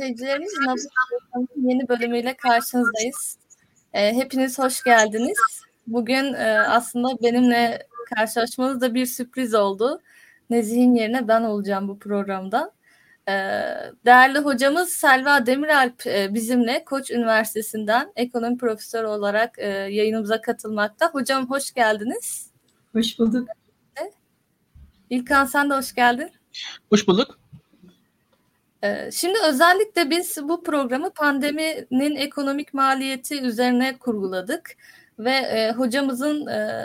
İzleyicilerimiz, Nabız yeni bölümüyle karşınızdayız. E, hepiniz hoş geldiniz. Bugün e, aslında benimle karşılaşmanız da bir sürpriz oldu. Nezih'in yerine ben olacağım bu programda. E, değerli hocamız Selva Demiralp e, bizimle Koç Üniversitesi'nden ekonomi profesörü olarak e, yayınımıza katılmakta. Hocam hoş geldiniz. Hoş bulduk. İlkan sen de hoş geldin. Hoş bulduk. Ee, şimdi özellikle biz bu programı pandeminin ekonomik maliyeti üzerine kurguladık ve e, hocamızın e,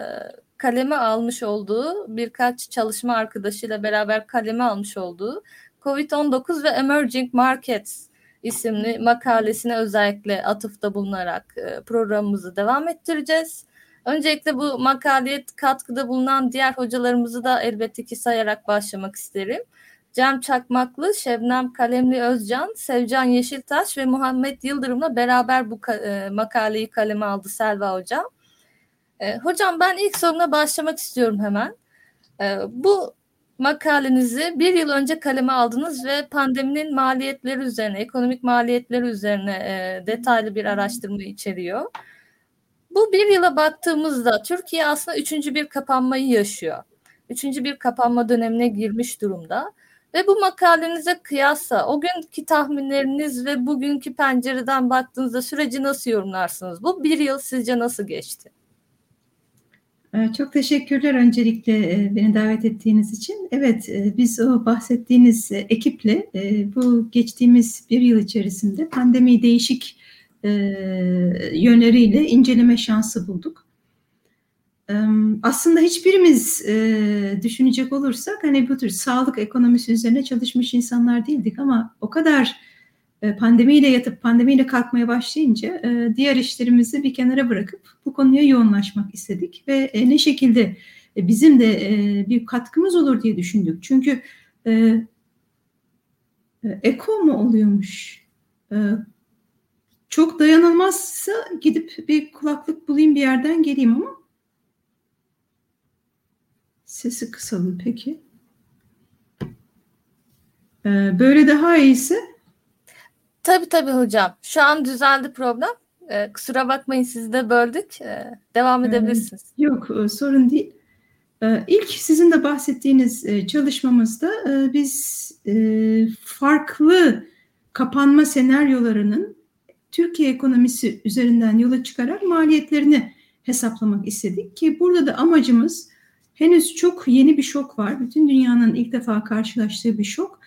kaleme almış olduğu birkaç çalışma arkadaşıyla beraber kaleme almış olduğu COVID-19 ve Emerging Markets isimli makalesine özellikle atıfta bulunarak e, programımızı devam ettireceğiz. Öncelikle bu makaleye katkıda bulunan diğer hocalarımızı da elbette ki sayarak başlamak isterim. Cem Çakmaklı, Şebnem Kalemli Özcan, Sevcan Yeşiltaş ve Muhammed Yıldırım'la beraber bu e, makaleyi kaleme aldı Selva Hocam. E, hocam ben ilk soruna başlamak istiyorum hemen. E, bu makalenizi bir yıl önce kaleme aldınız ve pandeminin maliyetleri üzerine, ekonomik maliyetleri üzerine detaylı bir araştırma içeriyor. Bu bir yıla baktığımızda Türkiye aslında üçüncü bir kapanmayı yaşıyor. Üçüncü bir kapanma dönemine girmiş durumda. Ve bu makalenize kıyasla o günkü tahminleriniz ve bugünkü pencereden baktığınızda süreci nasıl yorumlarsınız? Bu bir yıl sizce nasıl geçti? Ee, çok teşekkürler öncelikle e, beni davet ettiğiniz için. Evet, e, biz o bahsettiğiniz e, ekiple bu geçtiğimiz bir yıl içerisinde pandemi değişik yönleriyle inceleme şansı bulduk aslında hiçbirimiz e, düşünecek olursak hani bu tür sağlık ekonomisi üzerine çalışmış insanlar değildik ama o kadar e, pandemiyle yatıp pandemiyle kalkmaya başlayınca e, diğer işlerimizi bir kenara bırakıp bu konuya yoğunlaşmak istedik ve ne şekilde bizim de bir katkımız olur diye düşündük. Çünkü e, eko mu oluyormuş? Çok dayanılmazsa gidip bir kulaklık bulayım bir yerden geleyim ama Sesi kısalım peki. Ee, böyle daha iyiyse? Tabii tabii hocam. Şu an düzeldi problem. Ee, kusura bakmayın sizi de böldük. Ee, devam edebilirsiniz. Ee, yok e, sorun değil. Ee, ilk sizin de bahsettiğiniz e, çalışmamızda e, biz e, farklı kapanma senaryolarının Türkiye ekonomisi üzerinden yola çıkarak maliyetlerini hesaplamak istedik ki burada da amacımız henüz çok yeni bir şok var. Bütün dünyanın ilk defa karşılaştığı bir şok.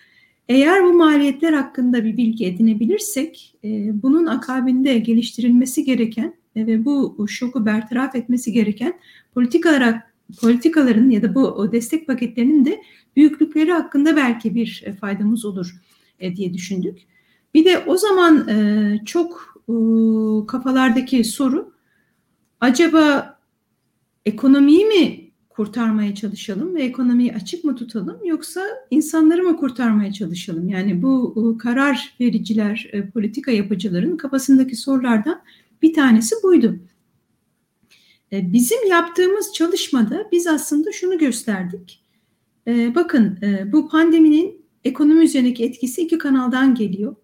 Eğer bu maliyetler hakkında bir bilgi edinebilirsek, e, bunun akabinde geliştirilmesi gereken ve bu, bu şoku bertaraf etmesi gereken politikalar, politikaların ya da bu destek paketlerinin de büyüklükleri hakkında belki bir e, faydamız olur e, diye düşündük. Bir de o zaman e, çok e, kafalardaki soru, acaba ekonomiyi mi kurtarmaya çalışalım ve ekonomiyi açık mı tutalım yoksa insanları mı kurtarmaya çalışalım? Yani bu karar vericiler, e, politika yapıcıların kafasındaki sorulardan bir tanesi buydu. E, bizim yaptığımız çalışmada biz aslında şunu gösterdik. E, bakın bu pandeminin ekonomi üzerindeki etkisi iki kanaldan geliyor.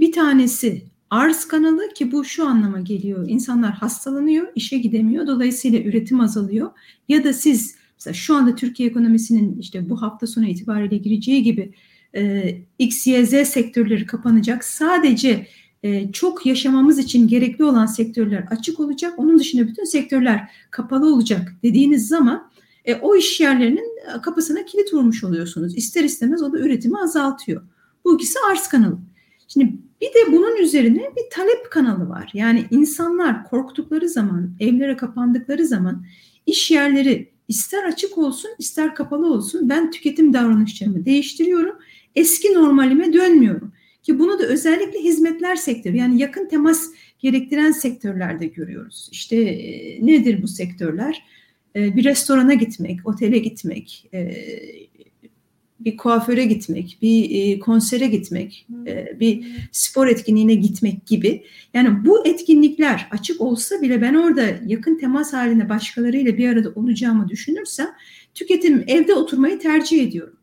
Bir tanesi arz kanalı ki bu şu anlama geliyor. İnsanlar hastalanıyor, işe gidemiyor. Dolayısıyla üretim azalıyor. Ya da siz mesela şu anda Türkiye ekonomisinin işte bu hafta sonu itibariyle gireceği gibi e, X, sektörleri kapanacak. Sadece e, çok yaşamamız için gerekli olan sektörler açık olacak. Onun dışında bütün sektörler kapalı olacak dediğiniz zaman e, o iş yerlerinin kapısına kilit vurmuş oluyorsunuz. İster istemez o da üretimi azaltıyor. Bu ikisi arz kanalı. Şimdi bir de bunun üzerine bir talep kanalı var. Yani insanlar korktukları zaman, evlere kapandıkları zaman iş yerleri ister açık olsun ister kapalı olsun ben tüketim davranışlarımı değiştiriyorum. Eski normalime dönmüyorum. Ki bunu da özellikle hizmetler sektörü yani yakın temas gerektiren sektörlerde görüyoruz. İşte e, nedir bu sektörler? E, bir restorana gitmek, otele gitmek, e, bir kuaföre gitmek, bir e, konsere gitmek, e, bir spor etkinliğine gitmek gibi. Yani bu etkinlikler açık olsa bile ben orada yakın temas halinde başkalarıyla bir arada olacağımı düşünürsem tüketim evde oturmayı tercih ediyorum.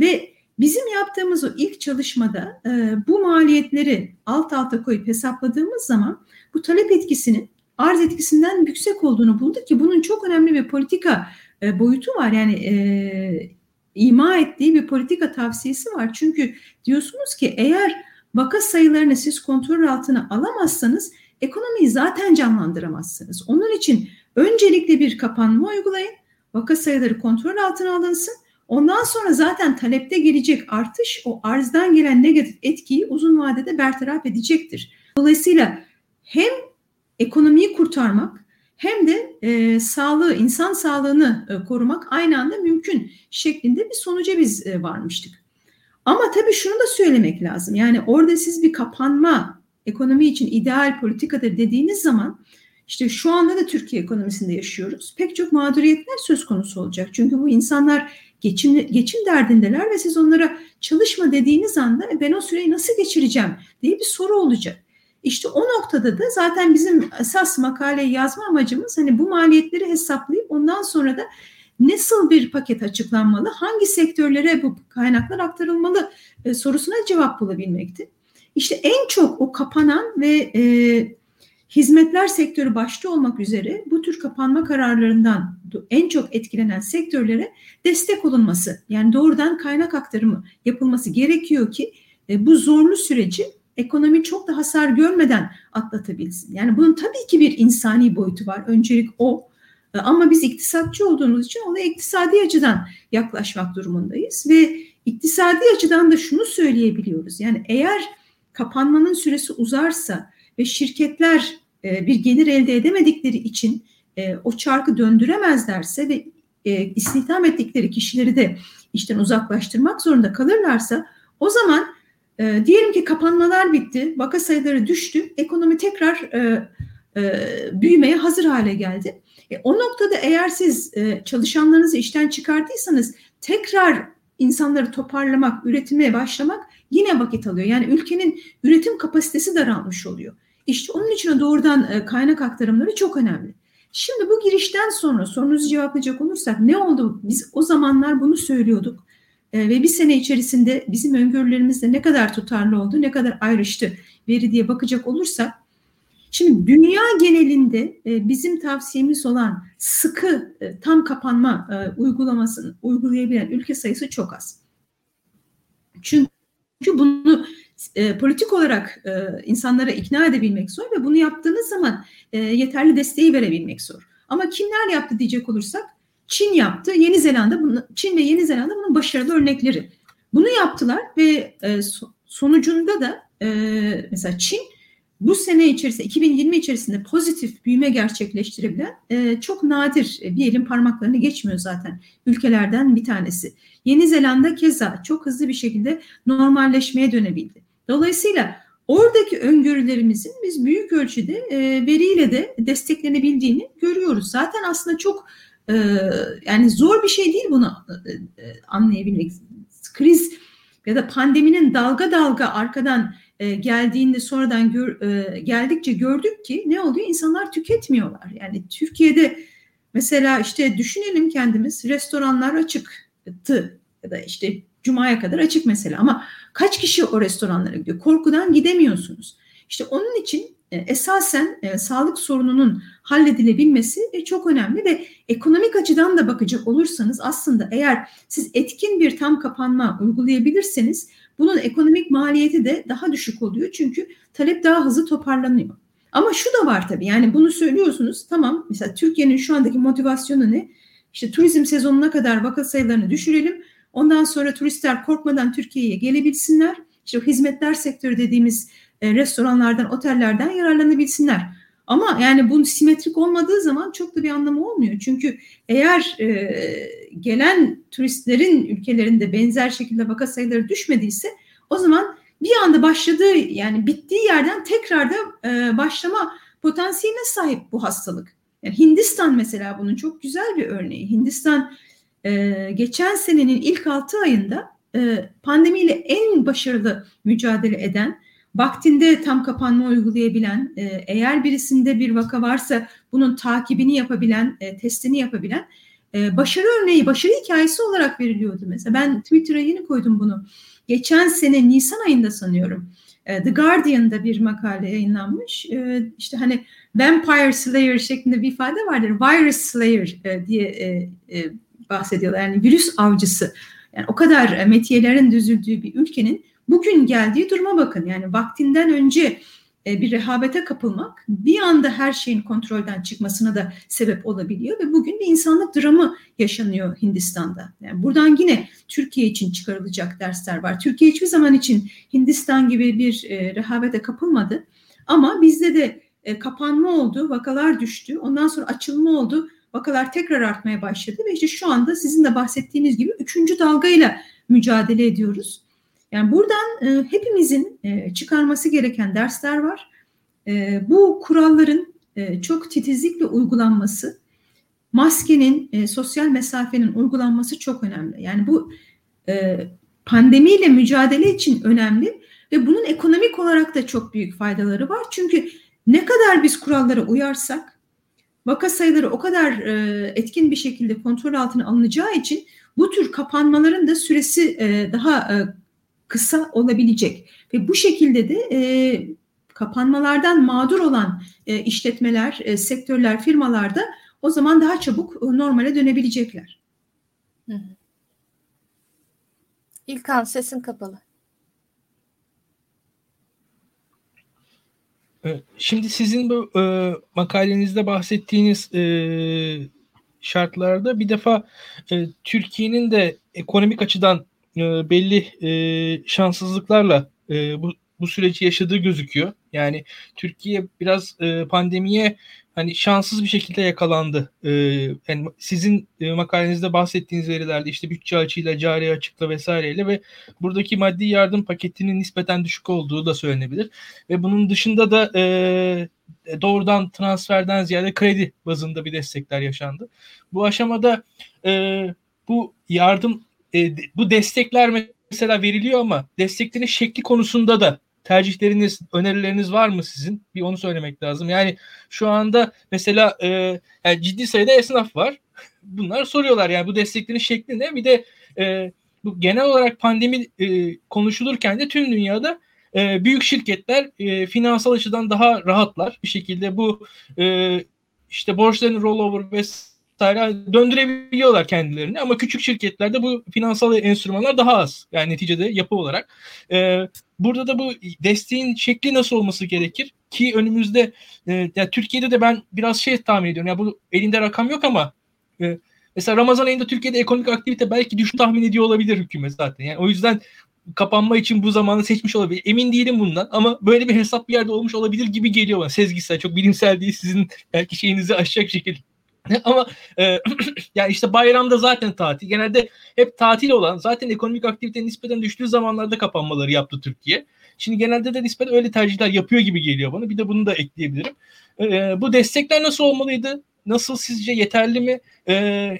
Ve Bizim yaptığımız o ilk çalışmada e, bu maliyetleri alt alta koyup hesapladığımız zaman bu talep etkisinin arz etkisinden yüksek olduğunu bulduk ki bunun çok önemli bir politika boyutu var. Yani ima ettiği bir politika tavsiyesi var. Çünkü diyorsunuz ki eğer vaka sayılarını siz kontrol altına alamazsanız ekonomiyi zaten canlandıramazsınız. Onun için öncelikle bir kapanma uygulayın. Vaka sayıları kontrol altına alınsın. Ondan sonra zaten talepte gelecek artış o arzdan gelen negatif etkiyi uzun vadede bertaraf edecektir. Dolayısıyla hem ekonomiyi kurtarmak hem de e, sağlığı, insan sağlığını e, korumak aynı anda mümkün şeklinde bir sonuca biz e, varmıştık. Ama tabii şunu da söylemek lazım. Yani orada siz bir kapanma ekonomi için ideal politikadır dediğiniz zaman işte şu anda da Türkiye ekonomisinde yaşıyoruz. Pek çok mağduriyetler söz konusu olacak. Çünkü bu insanlar geçim, geçim derdindeler ve siz onlara çalışma dediğiniz anda e, ben o süreyi nasıl geçireceğim diye bir soru olacak. İşte o noktada da zaten bizim esas makaleyi yazma amacımız hani bu maliyetleri hesaplayıp ondan sonra da nasıl bir paket açıklanmalı, hangi sektörlere bu kaynaklar aktarılmalı e, sorusuna cevap bulabilmekti. İşte en çok o kapanan ve e, hizmetler sektörü başta olmak üzere bu tür kapanma kararlarından en çok etkilenen sektörlere destek olunması yani doğrudan kaynak aktarımı yapılması gerekiyor ki e, bu zorlu süreci ekonomi çok da hasar görmeden atlatabilsin. Yani bunun tabii ki bir insani boyutu var. Öncelik o. E, ama biz iktisatçı olduğumuz için ona iktisadi açıdan yaklaşmak durumundayız ve iktisadi açıdan da şunu söyleyebiliyoruz. Yani eğer kapanmanın süresi uzarsa ve şirketler e, bir gelir elde edemedikleri için e, o çarkı döndüremezlerse ve istihdam ettikleri kişileri de işten uzaklaştırmak zorunda kalırlarsa o zaman e, diyelim ki kapanmalar bitti, vaka sayıları düştü, ekonomi tekrar e, e, büyümeye hazır hale geldi. E, o noktada eğer siz e, çalışanlarınızı işten çıkardıysanız tekrar insanları toparlamak, üretmeye başlamak yine vakit alıyor. Yani ülkenin üretim kapasitesi daralmış oluyor. İşte onun için doğrudan e, kaynak aktarımları çok önemli. Şimdi bu girişten sonra sorunuzu cevaplayacak olursak ne oldu? Biz o zamanlar bunu söylüyorduk ve bir sene içerisinde bizim öngörülerimizde ne kadar tutarlı oldu, ne kadar ayrıştı veri diye bakacak olursak Şimdi dünya genelinde e, bizim tavsiyemiz olan sıkı e, tam kapanma e, uygulamasını uygulayabilen ülke sayısı çok az. Çünkü bunu e, politik olarak e, insanlara ikna edebilmek zor ve bunu yaptığınız zaman e, yeterli desteği verebilmek zor. Ama kimler yaptı diyecek olursak Çin yaptı, Yeni Zelanda, Çin ve Yeni Zelanda bunun başarılı örnekleri. Bunu yaptılar ve e, sonucunda da e, mesela Çin bu sene içerisinde 2020 içerisinde pozitif büyüme gerçekleştirebilen e, çok nadir e, bir elin parmaklarını geçmiyor zaten ülkelerden bir tanesi. Yeni Zelanda keza çok hızlı bir şekilde normalleşmeye dönebildi. Dolayısıyla oradaki öngörülerimizin biz büyük ölçüde e, veriyle de desteklenebildiğini görüyoruz. Zaten aslında çok e, yani zor bir şey değil bunu e, e anlayabilmek. Kriz ya da pandeminin dalga dalga arkadan e, geldiğinde sonradan gör, geldikçe gördük ki ne oluyor? İnsanlar tüketmiyorlar. Yani Türkiye'de mesela işte düşünelim kendimiz restoranlar açıktı ya da işte Cuma'ya kadar açık mesela ama kaç kişi o restoranlara gidiyor? Korkudan gidemiyorsunuz. İşte onun için esasen e, sağlık sorununun halledilebilmesi e, çok önemli ve ekonomik açıdan da bakacak olursanız aslında eğer siz etkin bir tam kapanma uygulayabilirseniz bunun ekonomik maliyeti de daha düşük oluyor çünkü talep daha hızlı toparlanıyor. Ama şu da var tabii yani bunu söylüyorsunuz tamam mesela Türkiye'nin şu andaki motivasyonu ne? İşte turizm sezonuna kadar vaka sayılarını düşürelim. Ondan sonra turistler korkmadan Türkiye'ye gelebilsinler. İşte hizmetler sektörü dediğimiz e, restoranlardan, otellerden yararlanabilsinler. Ama yani bu simetrik olmadığı zaman çok da bir anlamı olmuyor. Çünkü eğer e, gelen turistlerin ülkelerinde benzer şekilde vaka sayıları düşmediyse o zaman bir anda başladığı yani bittiği yerden tekrar da e, başlama potansiyeline sahip bu hastalık. Yani Hindistan mesela bunun çok güzel bir örneği. Hindistan e, geçen senenin ilk 6 ayında e, pandemiyle en başarılı mücadele eden vaktinde tam kapanma uygulayabilen, e, eğer birisinde bir vaka varsa bunun takibini yapabilen, e, testini yapabilen e, başarı örneği, başarı hikayesi olarak veriliyordu mesela. Ben Twitter'a yeni koydum bunu. Geçen sene Nisan ayında sanıyorum. The Guardian'da bir makale yayınlanmış. İşte hani Vampire Slayer şeklinde bir ifade vardır. Virus Slayer diye bahsediyorlar. Yani virüs avcısı. Yani o kadar metiyelerin düzüldüğü bir ülkenin bugün geldiği duruma bakın. Yani vaktinden önce e, bir rehavete kapılmak bir anda her şeyin kontrolden çıkmasına da sebep olabiliyor ve bugün bir insanlık dramı yaşanıyor Hindistan'da. Yani buradan yine Türkiye için çıkarılacak dersler var. Türkiye hiçbir zaman için Hindistan gibi bir e, rehavete kapılmadı ama bizde de e, kapanma oldu, vakalar düştü, ondan sonra açılma oldu, vakalar tekrar artmaya başladı ve işte şu anda sizin de bahsettiğiniz gibi üçüncü dalgayla mücadele ediyoruz. Yani buradan e, hepimizin e, çıkarması gereken dersler var. E, bu kuralların e, çok titizlikle uygulanması, maskenin, e, sosyal mesafenin uygulanması çok önemli. Yani bu e, pandemiyle mücadele için önemli ve bunun ekonomik olarak da çok büyük faydaları var. Çünkü ne kadar biz kurallara uyarsak vaka sayıları o kadar e, etkin bir şekilde kontrol altına alınacağı için bu tür kapanmaların da süresi e, daha e, kısa olabilecek ve bu şekilde de e, kapanmalardan mağdur olan e, işletmeler, e, sektörler, firmalar da o zaman daha çabuk e, normale dönebilecekler. Hı hı. İlkan sesin kapalı. Şimdi sizin bu e, makalenizde bahsettiğiniz e, şartlarda bir defa e, Türkiye'nin de ekonomik açıdan e, belli e, şanssızlıklarla e, bu bu süreci yaşadığı gözüküyor. Yani Türkiye biraz pandemiye hani şanssız bir şekilde yakalandı. Yani sizin makalenizde bahsettiğiniz verilerde işte bütçe açıyla, cari açıkla vesaireyle ve buradaki maddi yardım paketinin nispeten düşük olduğu da söylenebilir. Ve bunun dışında da doğrudan transferden ziyade kredi bazında bir destekler yaşandı. Bu aşamada bu yardım e, bu destekler mesela veriliyor ama desteklerin şekli konusunda da tercihleriniz, önerileriniz var mı sizin? Bir onu söylemek lazım. Yani şu anda mesela e, yani ciddi sayıda esnaf var. Bunlar soruyorlar yani bu desteklerin şekli ne? Bir de e, bu genel olarak pandemi e, konuşulurken de tüm dünyada e, büyük şirketler e, finansal açıdan daha rahatlar bir şekilde bu e, işte borçların rollover ve döndürebiliyorlar kendilerini ama küçük şirketlerde bu finansal enstrümanlar daha az. Yani neticede yapı olarak. Ee, burada da bu desteğin şekli nasıl olması gerekir? Ki önümüzde e, yani Türkiye'de de ben biraz şey tahmin ediyorum. Ya yani bu elinde rakam yok ama e, mesela Ramazan ayında Türkiye'de ekonomik aktivite belki düşük tahmin ediyor olabilir hükümet zaten. Yani o yüzden kapanma için bu zamanı seçmiş olabilir. Emin değilim bundan ama böyle bir hesap bir yerde olmuş olabilir gibi geliyor bana. Sezgisel, çok bilimsel değil. Sizin belki şeyinizi aşacak şekilde Ama e, yani işte bayramda zaten tatil. Genelde hep tatil olan zaten ekonomik aktivite nispeten düştüğü zamanlarda kapanmaları yaptı Türkiye. Şimdi genelde de nispeten öyle tercihler yapıyor gibi geliyor bana. Bir de bunu da ekleyebilirim. E, bu destekler nasıl olmalıydı? Nasıl sizce yeterli mi? E,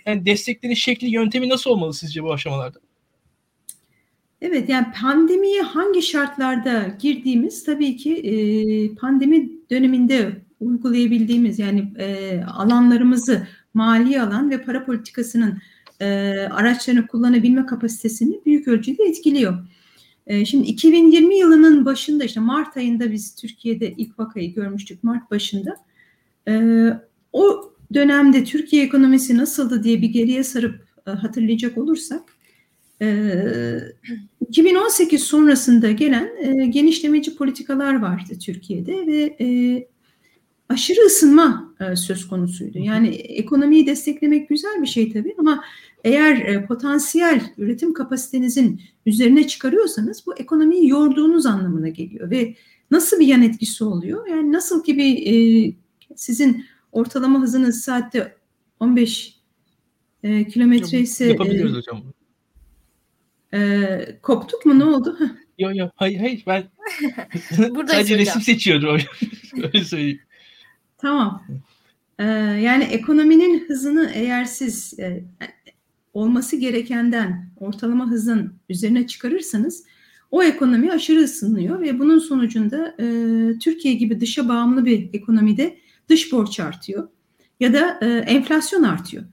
yani desteklerin şekli, yöntemi nasıl olmalı sizce bu aşamalarda? Evet yani pandemiye hangi şartlarda girdiğimiz tabii ki e, pandemi döneminde uygulayabildiğimiz yani e, alanlarımızı mali alan ve para politikasının e, araçlarını kullanabilme kapasitesini büyük ölçüde etkiliyor. E, şimdi 2020 yılının başında işte Mart ayında biz Türkiye'de ilk vakayı görmüştük Mart başında. E, o dönemde Türkiye ekonomisi nasıldı diye bir geriye sarıp e, hatırlayacak olursak 2018 ee, sonrasında gelen e, genişlemeci politikalar vardı Türkiye'de ve e, aşırı ısınma e, söz konusuydu. Yani ekonomiyi desteklemek güzel bir şey tabii ama eğer potansiyel üretim kapasitenizin üzerine çıkarıyorsanız bu ekonomiyi yorduğunuz anlamına geliyor ve nasıl bir yan etkisi oluyor? Yani nasıl ki bir sizin ortalama hızınız saatte 15 kilometre ise yapabiliyoruz hocam. Koptuk mu ne oldu? Yok yok hayır hayır ben sadece resim seçiyordum öyle söyleyeyim. Tamam. Ee, yani ekonominin hızını eğer siz e, olması gerekenden ortalama hızın üzerine çıkarırsanız o ekonomi aşırı ısınıyor ve bunun sonucunda e, Türkiye gibi dışa bağımlı bir ekonomide dış borç artıyor ya da e, enflasyon artıyor.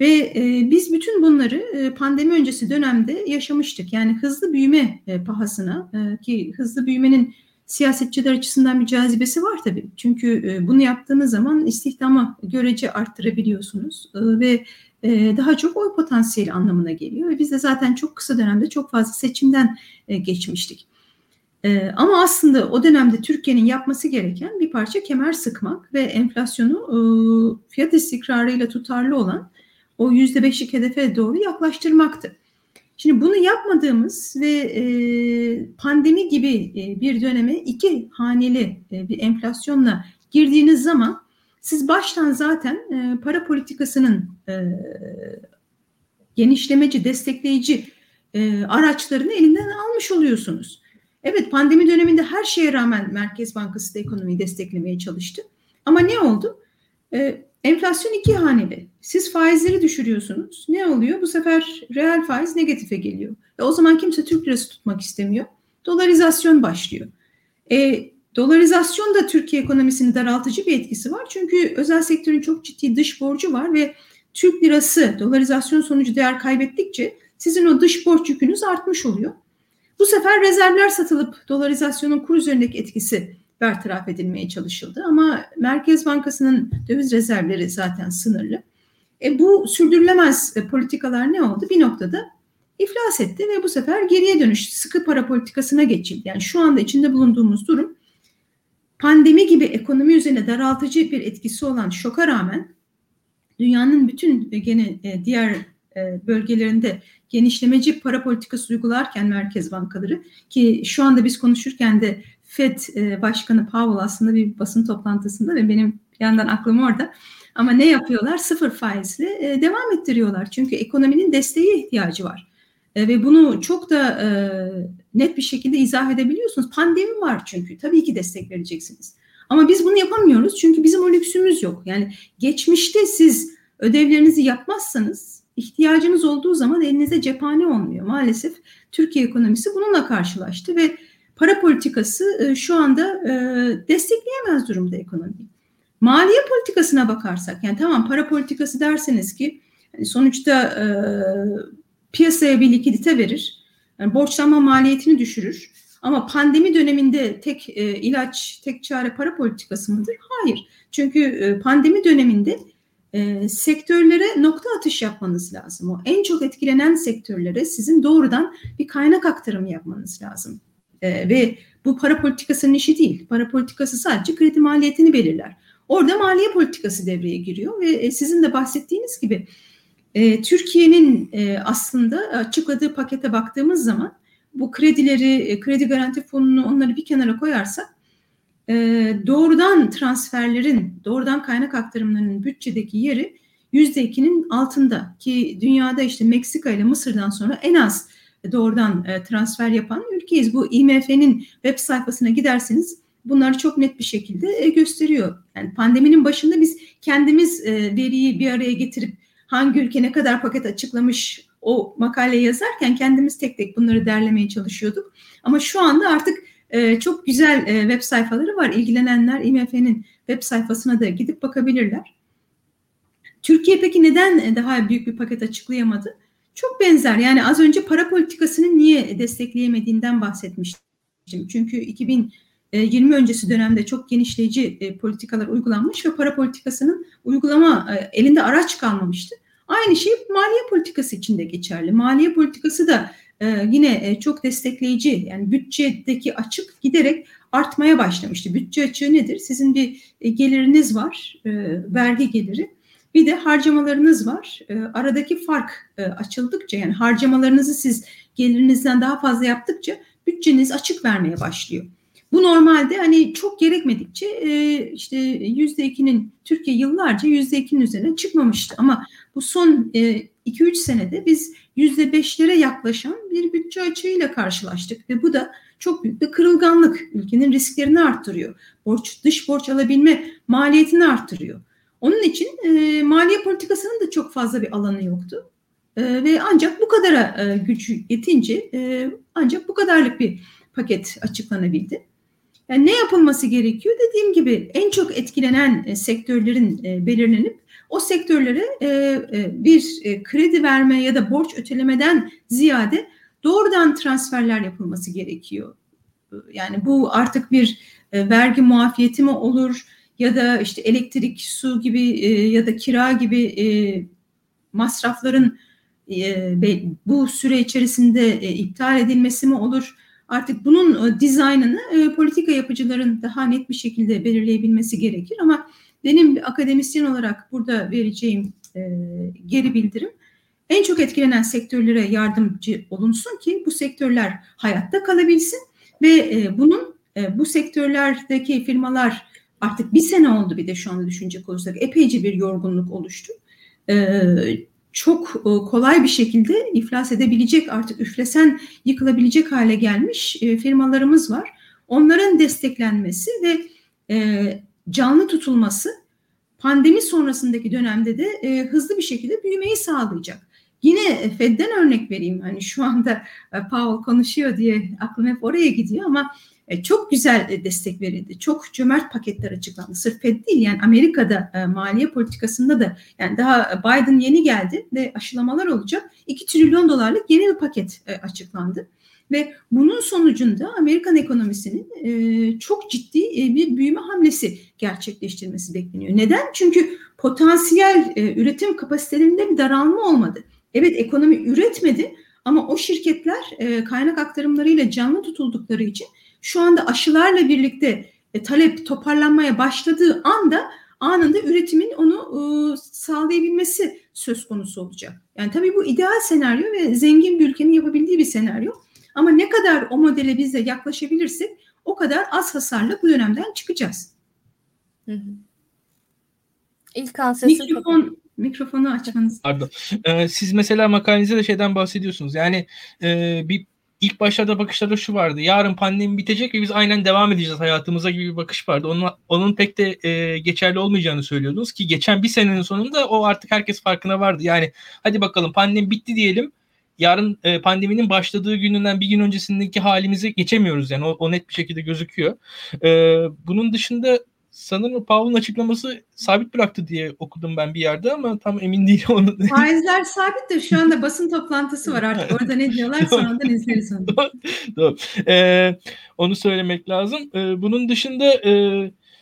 Ve e, biz bütün bunları e, pandemi öncesi dönemde yaşamıştık. Yani hızlı büyüme e, pahasına e, ki hızlı büyümenin siyasetçiler açısından bir cazibesi var tabii. Çünkü e, bunu yaptığınız zaman istihdamı görece arttırabiliyorsunuz e, ve e, daha çok oy potansiyeli anlamına geliyor. Biz de zaten çok kısa dönemde çok fazla seçimden geçmiştik. Ama aslında o dönemde Türkiye'nin yapması gereken bir parça kemer sıkmak ve enflasyonu fiyat istikrarıyla tutarlı olan o yüzde beşlik hedefe doğru yaklaştırmaktı. Şimdi bunu yapmadığımız ve e, pandemi gibi e, bir döneme iki haneli e, bir enflasyonla girdiğiniz zaman siz baştan zaten e, para politikasının e, genişlemeci, destekleyici e, araçlarını elinden almış oluyorsunuz. Evet pandemi döneminde her şeye rağmen Merkez Bankası da ekonomiyi desteklemeye çalıştı. Ama ne oldu? E, enflasyon iki haneli. Siz faizleri düşürüyorsunuz. Ne oluyor? Bu sefer reel faiz negatife geliyor. E, o zaman kimse Türk lirası tutmak istemiyor. Dolarizasyon başlıyor. E, Dolarizasyon da Türkiye ekonomisini daraltıcı bir etkisi var. Çünkü özel sektörün çok ciddi dış borcu var ve Türk lirası dolarizasyon sonucu değer kaybettikçe sizin o dış borç yükünüz artmış oluyor. Bu sefer rezervler satılıp dolarizasyonun kur üzerindeki etkisi bertaraf edilmeye çalışıldı. Ama Merkez Bankası'nın döviz rezervleri zaten sınırlı. E bu sürdürülemez politikalar ne oldu? Bir noktada iflas etti ve bu sefer geriye dönüş sıkı para politikasına geçildi. Yani şu anda içinde bulunduğumuz durum pandemi gibi ekonomi üzerine daraltıcı bir etkisi olan şoka rağmen dünyanın bütün gene e, diğer e, bölgelerinde genişlemeci para politikası uygularken merkez bankaları ki şu anda biz konuşurken de Fed e, Başkanı Powell aslında bir basın toplantısında ve benim yandan aklım orada ama ne yapıyorlar? Sıfır faizle devam ettiriyorlar. Çünkü ekonominin desteğe ihtiyacı var. ve bunu çok da net bir şekilde izah edebiliyorsunuz. Pandemi var çünkü. Tabii ki destek vereceksiniz. Ama biz bunu yapamıyoruz çünkü bizim o lüksümüz yok. Yani geçmişte siz ödevlerinizi yapmazsanız ihtiyacınız olduğu zaman elinize cephane olmuyor. Maalesef Türkiye ekonomisi bununla karşılaştı ve para politikası e, şu anda e, destekleyemez durumda ekonomiyi. Maliye politikasına bakarsak yani tamam para politikası derseniz ki hani sonuçta e, piyasaya bir likidite verir yani borçlanma maliyetini düşürür. Ama pandemi döneminde tek e, ilaç, tek çare para politikası mıdır? Hayır. Çünkü e, pandemi döneminde e, sektörlere nokta atış yapmanız lazım. O en çok etkilenen sektörlere sizin doğrudan bir kaynak aktarımı yapmanız lazım. E, ve bu para politikasının işi değil. Para politikası sadece kredi maliyetini belirler. Orada maliye politikası devreye giriyor ve e, sizin de bahsettiğiniz gibi e, Türkiye'nin e, aslında açıkladığı pakete baktığımız zaman bu kredileri, kredi garanti fonunu onları bir kenara koyarsak doğrudan transferlerin, doğrudan kaynak aktarımlarının bütçedeki yeri yüzde ikinin altında ki dünyada işte Meksika ile Mısır'dan sonra en az doğrudan e, transfer yapan ülkeyiz. Bu IMF'nin web sayfasına giderseniz bunları çok net bir şekilde e, gösteriyor. Yani pandeminin başında biz kendimiz e, veriyi bir araya getirip hangi ülke ne kadar paket açıklamış o makale yazarken kendimiz tek tek bunları derlemeye çalışıyorduk. Ama şu anda artık çok güzel web sayfaları var. İlgilenenler IMF'nin web sayfasına da gidip bakabilirler. Türkiye peki neden daha büyük bir paket açıklayamadı? Çok benzer. Yani az önce para politikasını niye destekleyemediğinden bahsetmiştim. Çünkü 2020 öncesi dönemde çok genişleyici e, politikalar uygulanmış ve para politikasının uygulama e, elinde araç kalmamıştı. Aynı şey maliye politikası için de geçerli. Maliye politikası da e, yine çok destekleyici yani bütçedeki açık giderek artmaya başlamıştı. Bütçe açığı nedir? Sizin bir geliriniz var, vergi geliri. Bir de harcamalarınız var. E, aradaki fark e, açıldıkça yani harcamalarınızı siz gelirinizden daha fazla yaptıkça bütçeniz açık vermeye başlıyor. Bu normalde hani çok gerekmedikçe e, işte yüzde ikinin Türkiye yıllarca yüzde ikinin üzerine çıkmamıştı. Ama bu son 2-3 e, senede biz yüzde beşlere yaklaşan bir bütçe açığıyla karşılaştık ve bu da çok büyük bir kırılganlık. Ülkenin risklerini arttırıyor. Borç, dış borç alabilme maliyetini arttırıyor. Onun için e, maliye politikasının da çok fazla bir alanı yoktu. E, ve ancak bu kadara e, gücü yetince e, ancak bu kadarlık bir paket açıklanabildi. Yani ne yapılması gerekiyor? Dediğim gibi en çok etkilenen e, sektörlerin e, belirlenip o sektörlere e, e, bir e, kredi verme ya da borç ötelemeden ziyade doğrudan transferler yapılması gerekiyor. Yani bu artık bir e, vergi muafiyeti mi olur ya da işte elektrik, su gibi e, ya da kira gibi e, masrafların e, bu süre içerisinde e, iptal edilmesi mi olur? Artık bunun e, dizaynını e, politika yapıcıların daha net bir şekilde belirleyebilmesi gerekir ama benim akademisyen olarak burada vereceğim e, geri bildirim en çok etkilenen sektörlere yardımcı olunsun ki bu sektörler hayatta kalabilsin ve e, bunun e, bu sektörlerdeki firmalar artık bir sene oldu bir de şu anda düşünecek olursak epeyce bir yorgunluk oluştu. E, çok e, kolay bir şekilde iflas edebilecek artık üflesen yıkılabilecek hale gelmiş e, firmalarımız var. Onların desteklenmesi ve e, canlı tutulması pandemi sonrasındaki dönemde de hızlı bir şekilde büyümeyi sağlayacak. Yine Fed'den örnek vereyim. Hani şu anda Powell konuşuyor diye aklım hep oraya gidiyor ama e, çok güzel e, destek verildi. Çok cömert paketler açıklandı. Sırf Fed değil yani Amerika'da maliye politikasında da yani daha Biden yeni geldi ve aşılamalar olacak. 2 trilyon dolarlık yeni bir paket açıklandı. Ve bunun sonucunda Amerikan ekonomisinin e, çok ciddi e, bir büyüme hamlesi gerçekleştirmesi bekleniyor. Neden? Çünkü potansiyel e, üretim kapasitelerinde bir daralma olmadı. Evet ekonomi üretmedi ama o şirketler e, kaynak aktarımlarıyla canlı tutuldukları için şu anda aşılarla birlikte e, talep toparlanmaya başladığı anda anında üretimin onu e, sağlayabilmesi söz konusu olacak. Yani tabii bu ideal senaryo ve zengin bir ülkenin yapabildiği bir senaryo. Ama ne kadar o modele biz de yaklaşabilirsek o kadar az hasarla bu dönemden çıkacağız. Hı hı. İlk an sesi Mikrofon, mikrofonu açmanız. Pardon. Ee, siz mesela makalenizde de şeyden bahsediyorsunuz. Yani e, bir ilk başlarda bakışlarda şu vardı. Yarın pandemi bitecek ve biz aynen devam edeceğiz hayatımıza gibi bir bakış vardı. Onun, onun pek de e, geçerli olmayacağını söylüyordunuz ki geçen bir senenin sonunda o artık herkes farkına vardı. Yani hadi bakalım pandemi bitti diyelim. Yarın e, pandeminin başladığı gününden bir gün öncesindeki halimizi geçemiyoruz yani o, o net bir şekilde gözüküyor. E, bunun dışında sanırım Powell'ın açıklaması sabit bıraktı diye okudum ben bir yerde ama tam emin değilim. Onu. Faizler sabit de şu anda basın toplantısı var artık. Orada ne diyorlar sonradan izleriz onu. Doğru. Ee, onu söylemek lazım. Ee, bunun dışında e,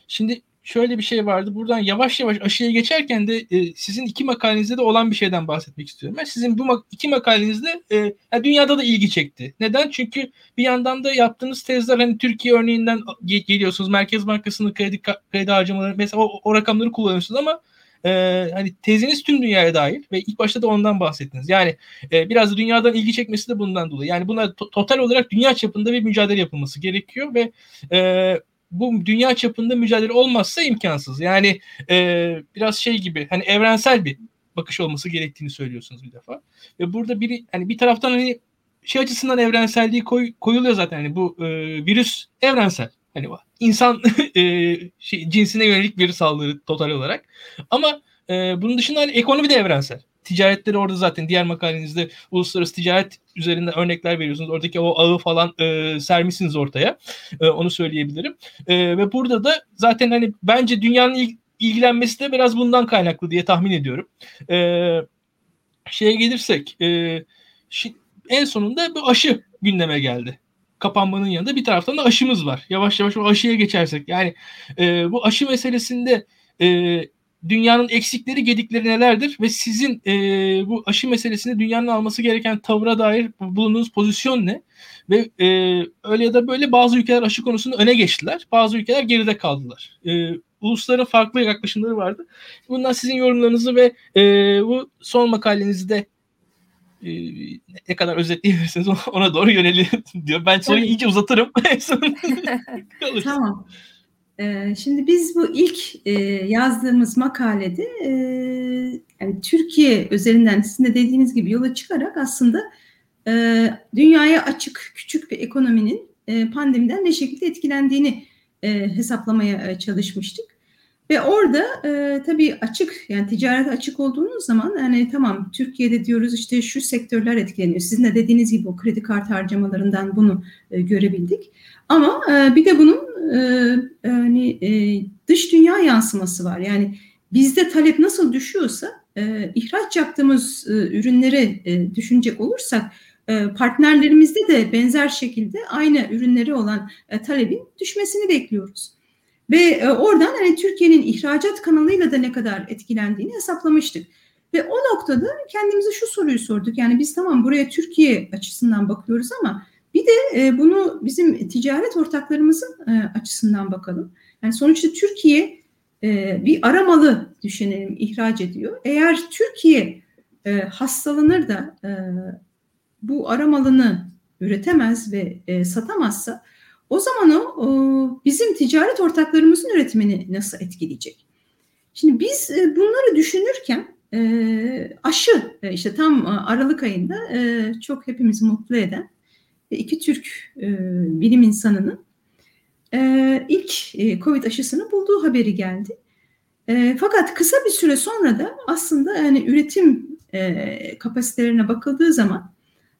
şimdi şöyle bir şey vardı. Buradan yavaş yavaş aşıya geçerken de e, sizin iki makalenizde de olan bir şeyden bahsetmek istiyorum. Ben sizin bu mak- iki makalenizde e, yani dünyada da ilgi çekti. Neden? Çünkü bir yandan da yaptığınız tezler hani Türkiye örneğinden ge- geliyorsunuz. Merkez Bankası'nın kredi, kredi harcamaları mesela o, o rakamları kullanıyorsunuz ama e, hani teziniz tüm dünyaya dair ve ilk başta da ondan bahsettiniz. Yani e, biraz da dünyadan ilgi çekmesi de bundan dolayı. Yani buna to- total olarak dünya çapında bir mücadele yapılması gerekiyor ve e, bu dünya çapında mücadele olmazsa imkansız. Yani e, biraz şey gibi hani evrensel bir bakış olması gerektiğini söylüyorsunuz bir defa. Ve burada biri hani bir taraftan hani şey açısından evrenselliği koy, koyuluyor zaten hani bu e, virüs evrensel. Hani insan e, şey, cinsine yönelik bir saldırı total olarak. Ama e, bunun dışında hani ekonomi de evrensel ticaretleri orada zaten diğer makalenizde uluslararası ticaret üzerinde örnekler veriyorsunuz. Oradaki o ağı falan e, sermişsiniz ortaya. E, onu söyleyebilirim. E, ve burada da zaten hani bence dünyanın il, ilgilenmesi de biraz bundan kaynaklı diye tahmin ediyorum. E, şeye gelirsek e, şi, en sonunda bu aşı gündeme geldi kapanmanın yanında bir taraftan da aşımız var. Yavaş yavaş o aşıya geçersek yani e, bu aşı meselesinde e, dünyanın eksikleri gedikleri nelerdir ve sizin e, bu aşı meselesinde dünyanın alması gereken tavra dair bulunduğunuz pozisyon ne? Ve e, öyle ya da böyle bazı ülkeler aşı konusunda öne geçtiler. Bazı ülkeler geride kaldılar. E, ulusların farklı yaklaşımları vardı. Bundan sizin yorumlarınızı ve e, bu son makalenizde e, ne kadar özetleyebilirsiniz ona doğru yönelim diyor. Ben soruyu iyice uzatırım. tamam. Ee, şimdi biz bu ilk e, yazdığımız makalede e, yani Türkiye üzerinden sizin de dediğiniz gibi yola çıkarak aslında e, dünyaya açık küçük bir ekonominin pandemiden ne şekilde etkilendiğini hesaplamaya çalışmıştık. Ve orada e, tabii açık yani ticaret açık olduğunuz zaman yani tamam Türkiye'de diyoruz işte şu sektörler etkileniyor. Sizin de dediğiniz gibi o kredi kart harcamalarından bunu e, görebildik. Ama e, bir de bunun e, hani e, dış dünya yansıması var. Yani bizde talep nasıl düşüyorsa e, ihraç yaptığımız e, ürünleri e, düşünecek olursak e, partnerlerimizde de benzer şekilde aynı ürünleri olan e, talebin düşmesini bekliyoruz. Ve e, oradan hani Türkiye'nin ihracat kanalıyla da ne kadar etkilendiğini hesaplamıştık. Ve o noktada kendimize şu soruyu sorduk. Yani biz tamam buraya Türkiye açısından bakıyoruz ama bir de e, bunu bizim ticaret ortaklarımızın e, açısından bakalım. Yani sonuçta Türkiye bir aramalı düşünelim ihraç ediyor. Eğer Türkiye hastalanır da bu aramalını üretemez ve satamazsa o zaman o, bizim ticaret ortaklarımızın üretimini nasıl etkileyecek? Şimdi biz e, bunları düşünürken e, aşı e, işte tam Aralık ayında çok hepimizi mutlu eden iki Türk bilim insanının ilk Covid aşısını bulduğu haberi geldi. Fakat kısa bir süre sonra da aslında yani üretim kapasitelerine bakıldığı zaman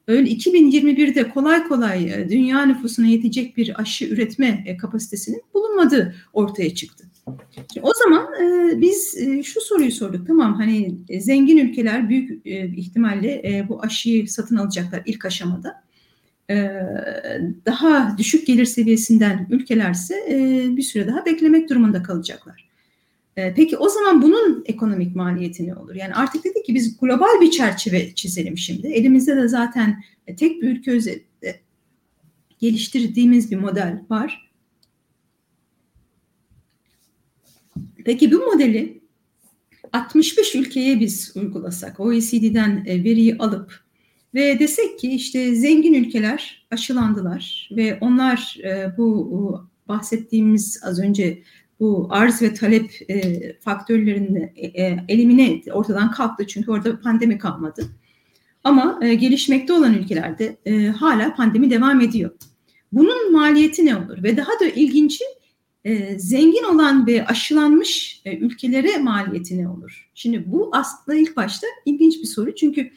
öyle 2021'de kolay kolay e, dünya nüfusuna yetecek bir aşı üretme e, kapasitesinin bulunmadığı ortaya çıktı. O zaman e, biz şu soruyu sorduk. Tamam hani zengin ülkeler büyük ihtimalle bu aşıyı satın alacaklar ilk aşamada. Daha düşük gelir seviyesinden ülkelerse bir süre daha beklemek durumunda kalacaklar. E, peki o zaman bunun ekonomik maliyeti ne olur? Yani artık dedik ki biz global bir çerçeve çizelim şimdi. Elimizde de zaten tek bir ülke özelinde geliştirdiğimiz bir model var. Peki bu modeli 65 ülkeye biz uygulasak, OECD'den veriyi alıp ve desek ki işte zengin ülkeler aşılandılar ve onlar bu bahsettiğimiz az önce bu arz ve talep e, faktörlerini e, e, elimine etti. Ortadan kalktı çünkü orada pandemi kalmadı. Ama e, gelişmekte olan ülkelerde e, hala pandemi devam ediyor. Bunun maliyeti ne olur? Ve daha da ilginci e, zengin olan ve aşılanmış e, ülkelere maliyeti ne olur? Şimdi bu aslında ilk başta ilginç bir soru çünkü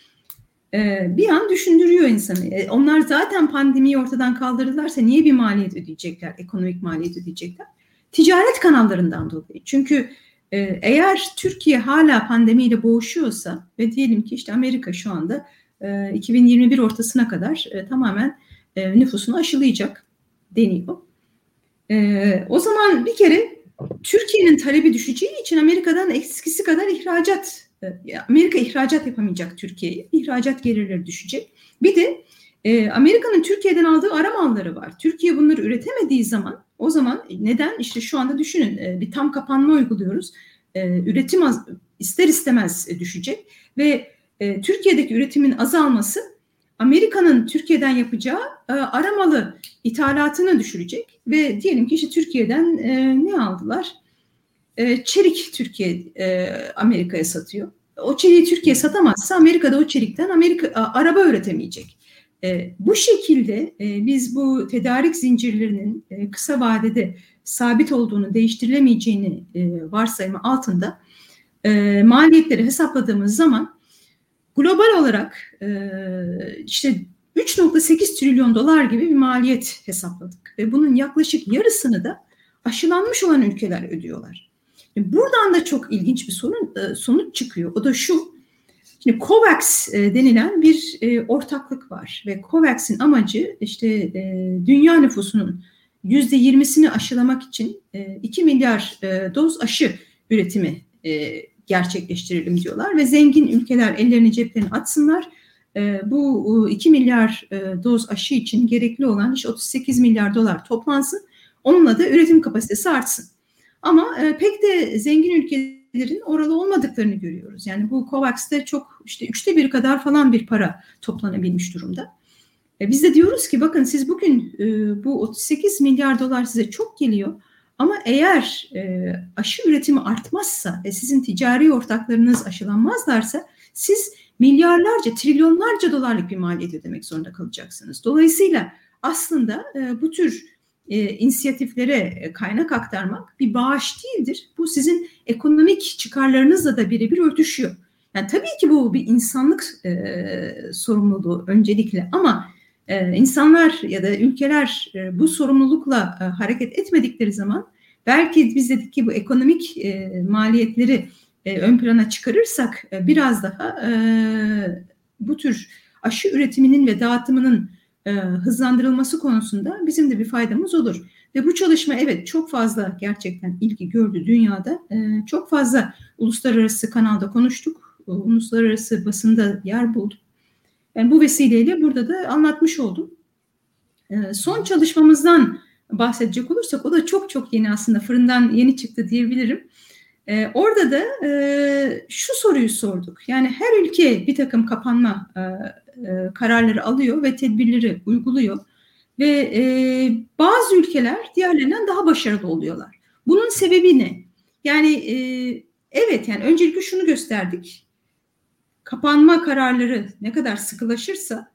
e, bir an düşündürüyor insanı. E, onlar zaten pandemiyi ortadan kaldırdılarsa niye bir maliyet ödeyecekler, ekonomik maliyet ödeyecekler? Ticaret kanallarından dolayı. Çünkü e, eğer Türkiye hala pandemiyle boğuşuyorsa ve diyelim ki işte Amerika şu anda e, 2021 ortasına kadar e, tamamen e, nüfusunu aşılayacak deniyor. E, o zaman bir kere Türkiye'nin talebi düşeceği için Amerika'dan eskisi kadar ihracat, e, Amerika ihracat yapamayacak Türkiye'ye. İhracat gelirleri düşecek. Bir de e, Amerika'nın Türkiye'den aldığı ara malları var. Türkiye bunları üretemediği zaman o zaman neden? İşte şu anda düşünün e, bir tam kapanma uyguluyoruz. E, üretim az, ister istemez e, düşecek ve Türkiye'deki üretimin azalması Amerika'nın Türkiye'den yapacağı aramalı ithalatını düşürecek ve diyelim ki işte Türkiye'den ne aldılar? Çelik Türkiye Amerika'ya satıyor. O çeliği Türkiye satamazsa Amerika'da o çelikten Amerika araba üretemeyecek. E, bu şekilde e, biz bu tedarik zincirlerinin e, kısa vadede sabit olduğunu, değiştirilemeyeceğini varsayımı altında maliyetleri hesapladığımız zaman global olarak işte 3.8 trilyon dolar gibi bir maliyet hesapladık ve bunun yaklaşık yarısını da aşılanmış olan ülkeler ödüyorlar. Buradan da çok ilginç bir sorun sonuç çıkıyor. O da şu. Şimdi COVAX e, denilen bir e, ortaklık var ve COVAX'in amacı işte e, dünya nüfusunun yüzde yirmisini aşılamak için e, 2 milyar doz aşı üretimi gerçekleştirelim diyorlar ve zengin ülkeler ellerini ceplerini atsınlar. Bu 2 milyar doz aşı için gerekli olan işte 38 milyar dolar toplansın. Onunla da üretim kapasitesi artsın. Ama pek de zengin ülkelerin oralı olmadıklarını görüyoruz. Yani bu COVAX'te çok işte üçte bir kadar falan bir para toplanabilmiş durumda. E, biz de diyoruz ki bakın siz bugün e, bu 38 milyar dolar size çok geliyor. Ama eğer e, aşı üretimi artmazsa ve sizin ticari ortaklarınız aşılanmazlarsa siz milyarlarca, trilyonlarca dolarlık bir maliyet ödemek zorunda kalacaksınız. Dolayısıyla aslında e, bu tür e, inisiyatiflere e, kaynak aktarmak bir bağış değildir. Bu sizin ekonomik çıkarlarınızla da birebir örtüşüyor. Yani tabii ki bu bir insanlık e, sorumluluğu öncelikle ama e, insanlar ya da ülkeler e, bu sorumlulukla e, hareket etmedikleri zaman belki biz dedik ki bu ekonomik e, maliyetleri e, ön plana çıkarırsak e, biraz daha e, bu tür aşı üretiminin ve dağıtımının e, hızlandırılması konusunda bizim de bir faydamız olur. Ve bu çalışma evet çok fazla gerçekten ilgi gördü dünyada. E, çok fazla uluslararası kanalda konuştuk. E, uluslararası basında yer buldu. Yani bu vesileyle burada da anlatmış oldum. Son çalışmamızdan bahsedecek olursak o da çok çok yeni aslında fırından yeni çıktı diyebilirim. E, orada da e, şu soruyu sorduk. Yani her ülke bir takım kapanma e, e, kararları alıyor ve tedbirleri uyguluyor. Ve e, bazı ülkeler diğerlerinden daha başarılı oluyorlar. Bunun sebebi ne? Yani e, evet yani öncelikle şunu gösterdik. Kapanma kararları ne kadar sıkılaşırsa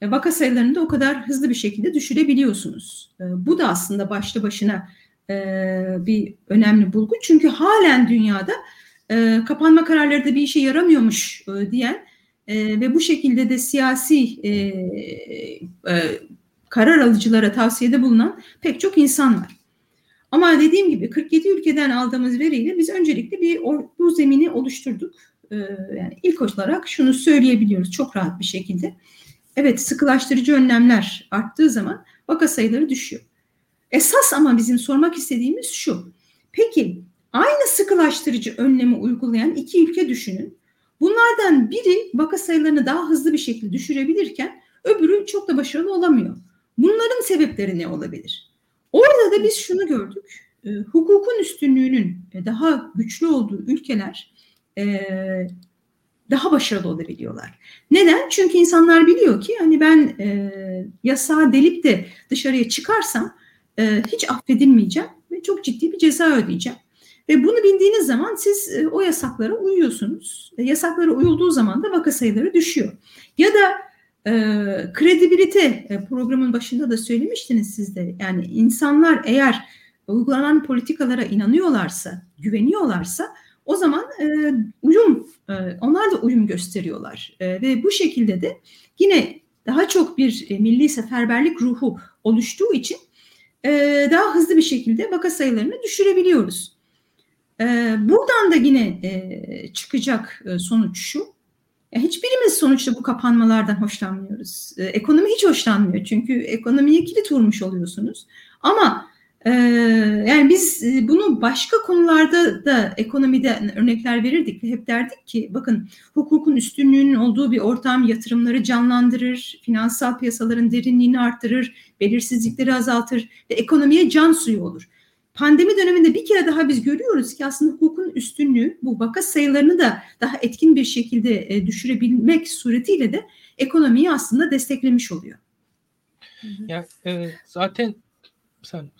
e, vaka sayılarını da o kadar hızlı bir şekilde düşürebiliyorsunuz. E, bu da aslında başlı başına bir önemli bulgu. Çünkü halen dünyada kapanma kararları da bir işe yaramıyormuş diyen e, ve bu şekilde de siyasi e, e, karar alıcılara tavsiyede bulunan pek çok insan var. Ama dediğim gibi 47 ülkeden aldığımız veriyle biz öncelikle bir bu zemini oluşturduk. Ee, yani ilk olarak şunu söyleyebiliyoruz çok rahat bir şekilde. Evet sıkılaştırıcı önlemler arttığı zaman vaka sayıları düşüyor. Esas ama bizim sormak istediğimiz şu. Peki aynı sıkılaştırıcı önlemi uygulayan iki ülke düşünün. Bunlardan biri vaka sayılarını daha hızlı bir şekilde düşürebilirken öbürü çok da başarılı olamıyor. Bunların sebepleri ne olabilir? Orada da biz şunu gördük. E, hukukun üstünlüğünün daha güçlü olduğu ülkeler e, daha başarılı olabiliyorlar. Neden? Çünkü insanlar biliyor ki hani ben e, yasağı delip de dışarıya çıkarsam e, hiç affedilmeyeceğim ve çok ciddi bir ceza ödeyeceğim. Ve bunu bildiğiniz zaman siz e, o yasaklara uyuyorsunuz. E, yasaklara uyulduğu zaman da vaka sayıları düşüyor. Ya da e, kredibilite e, programın başında da söylemiştiniz siz de. Yani insanlar eğer uygulanan politikalara inanıyorlarsa, güveniyorlarsa o zaman e, uyum, e, onlar da uyum gösteriyorlar. E, ve bu şekilde de yine daha çok bir e, milli seferberlik ruhu oluştuğu için e, daha hızlı bir şekilde vaka sayılarını düşürebiliyoruz. E, buradan da yine e, çıkacak e, sonuç şu. Ya hiçbirimiz sonuçta bu kapanmalardan hoşlanmıyoruz. E, ekonomi hiç hoşlanmıyor çünkü ekonomiye kilit vurmuş oluyorsunuz. Ama e, yani biz e, bunu başka konularda da ekonomide örnekler verirdik ve hep derdik ki bakın hukukun üstünlüğünün olduğu bir ortam yatırımları canlandırır, finansal piyasaların derinliğini arttırır, belirsizlikleri azaltır ve ekonomiye can suyu olur pandemi döneminde bir kere daha biz görüyoruz ki aslında hukukun üstünlüğü bu vaka sayılarını da daha etkin bir şekilde e, düşürebilmek suretiyle de ekonomiyi aslında desteklemiş oluyor. Ya e, zaten sen